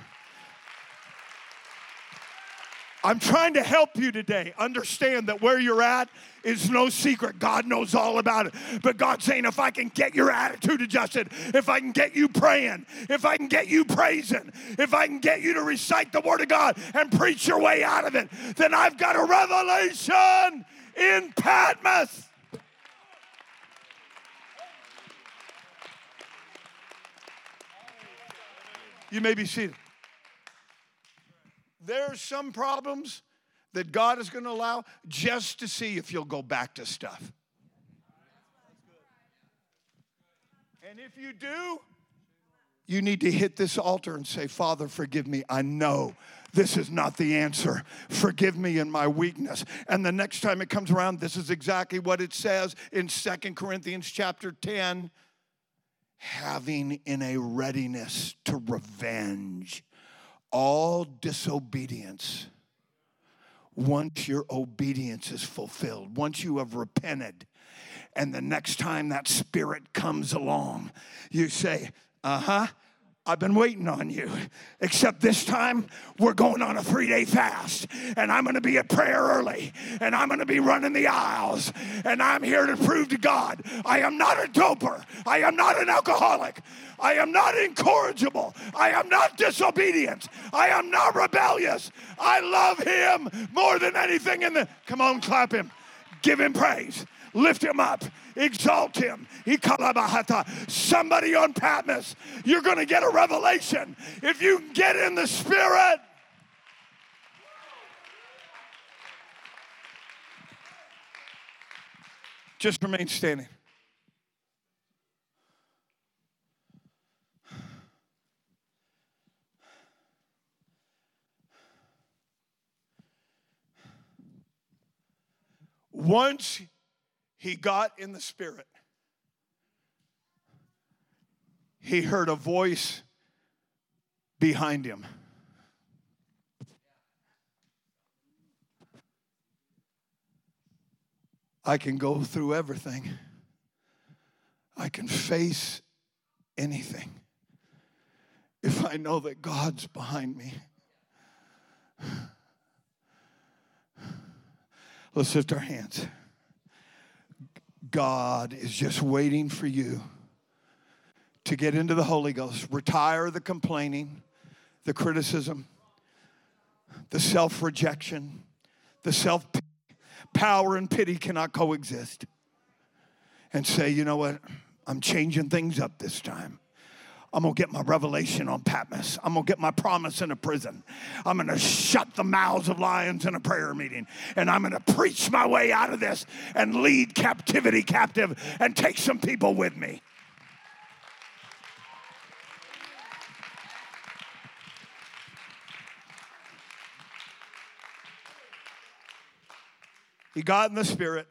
I'm trying to help you today. Understand that where you're at is no secret. God knows all about it. But God's saying, if I can get your attitude adjusted, if I can get you praying, if I can get you praising, if I can get you to recite the Word of God and preach your way out of it, then I've got a revelation in Patmos. You may be seated. There's some problems that God is going to allow just to see if you'll go back to stuff. And if you do, you need to hit this altar and say, Father, forgive me. I know this is not the answer. Forgive me in my weakness. And the next time it comes around, this is exactly what it says in Second Corinthians chapter 10 having in a readiness to revenge. All disobedience once your obedience is fulfilled, once you have repented, and the next time that spirit comes along, you say, uh huh, I've been waiting on you. Except this time, we're going on a three day fast. And I'm going to be at prayer early. And I'm going to be running the aisles. And I'm here to prove to God I am not a doper. I am not an alcoholic. I am not incorrigible. I am not disobedient. I am not rebellious. I love Him more than anything in the. Come on, clap Him. Give Him praise lift him up, exalt him. Somebody on Patmos, you're going to get a revelation if you get in the Spirit. Just remain standing. Once he got in the spirit, he heard a voice behind him. I can go through everything. I can face anything if I know that God's behind me. Let's lift our hands. God is just waiting for you to get into the Holy Ghost, retire the complaining, the criticism, the self rejection, the self power and pity cannot coexist. And say, you know what? I'm changing things up this time. I'm gonna get my revelation on Patmos. I'm gonna get my promise in a prison. I'm gonna shut the mouths of lions in a prayer meeting. And I'm gonna preach my way out of this and lead captivity captive and take some people with me. He got in the spirit.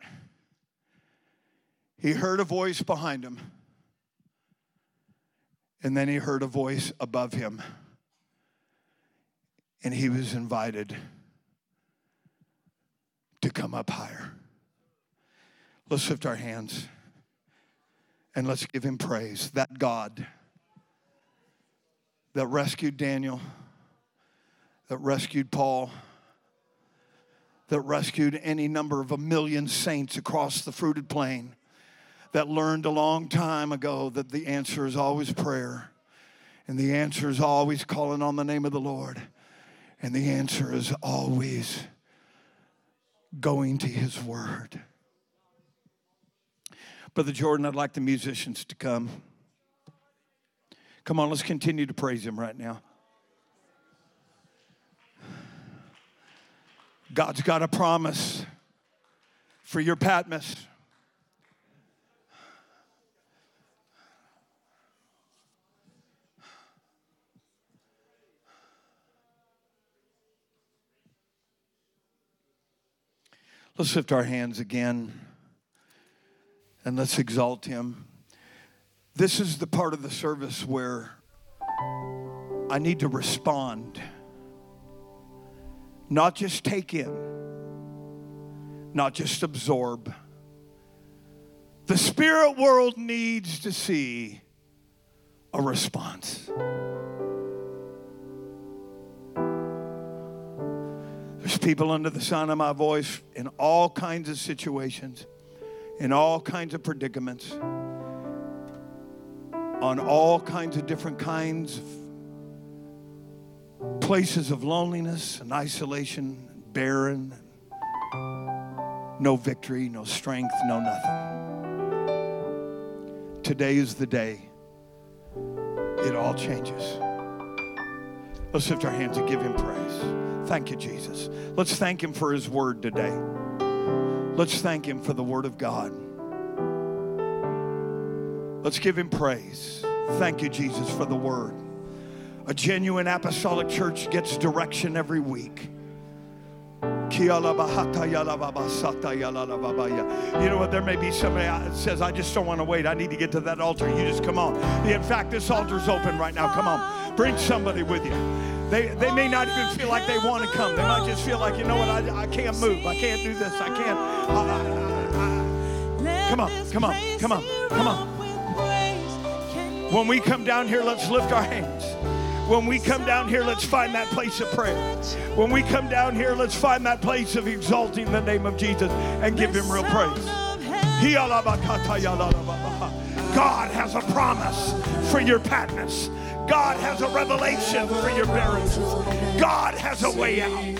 He heard a voice behind him. And then he heard a voice above him. And he was invited to come up higher. Let's lift our hands and let's give him praise. That God that rescued Daniel, that rescued Paul that rescued any number of a million saints across the fruited plain that learned a long time ago that the answer is always prayer and the answer is always calling on the name of the Lord and the answer is always going to his word. Brother Jordan, I'd like the musicians to come. Come on, let's continue to praise him right now. God's got a promise for your Patmos. Let's lift our hands again and let's exalt him. This is the part of the service where I need to respond not just take in, not just absorb. The spirit world needs to see a response. People under the sound of my voice in all kinds of situations, in all kinds of predicaments, on all kinds of different kinds of places of loneliness and isolation, and barren, no victory, no strength, no nothing. Today is the day it all changes. Let's lift our hands and give him praise. Thank you, Jesus. Let's thank him for his word today. Let's thank him for the word of God. Let's give him praise. Thank you, Jesus, for the word. A genuine apostolic church gets direction every week. You know what? There may be somebody that says, I just don't want to wait. I need to get to that altar. You just come on. In fact, this altar's open right now. Come on. Bring somebody with you. They, they may not even feel like they want to come. They might just feel like, you know what? I, I can't move. I can't do this. I can't. I, I, come on. Come on. Come on. Come on. When we come down here, let's lift our hands. When we come down here, let's find that place of prayer. When we come down here, let's find that place of exalting the name of Jesus and give him real praise. God has a promise for your Patmos. God has a revelation for your marriage. God has a way out.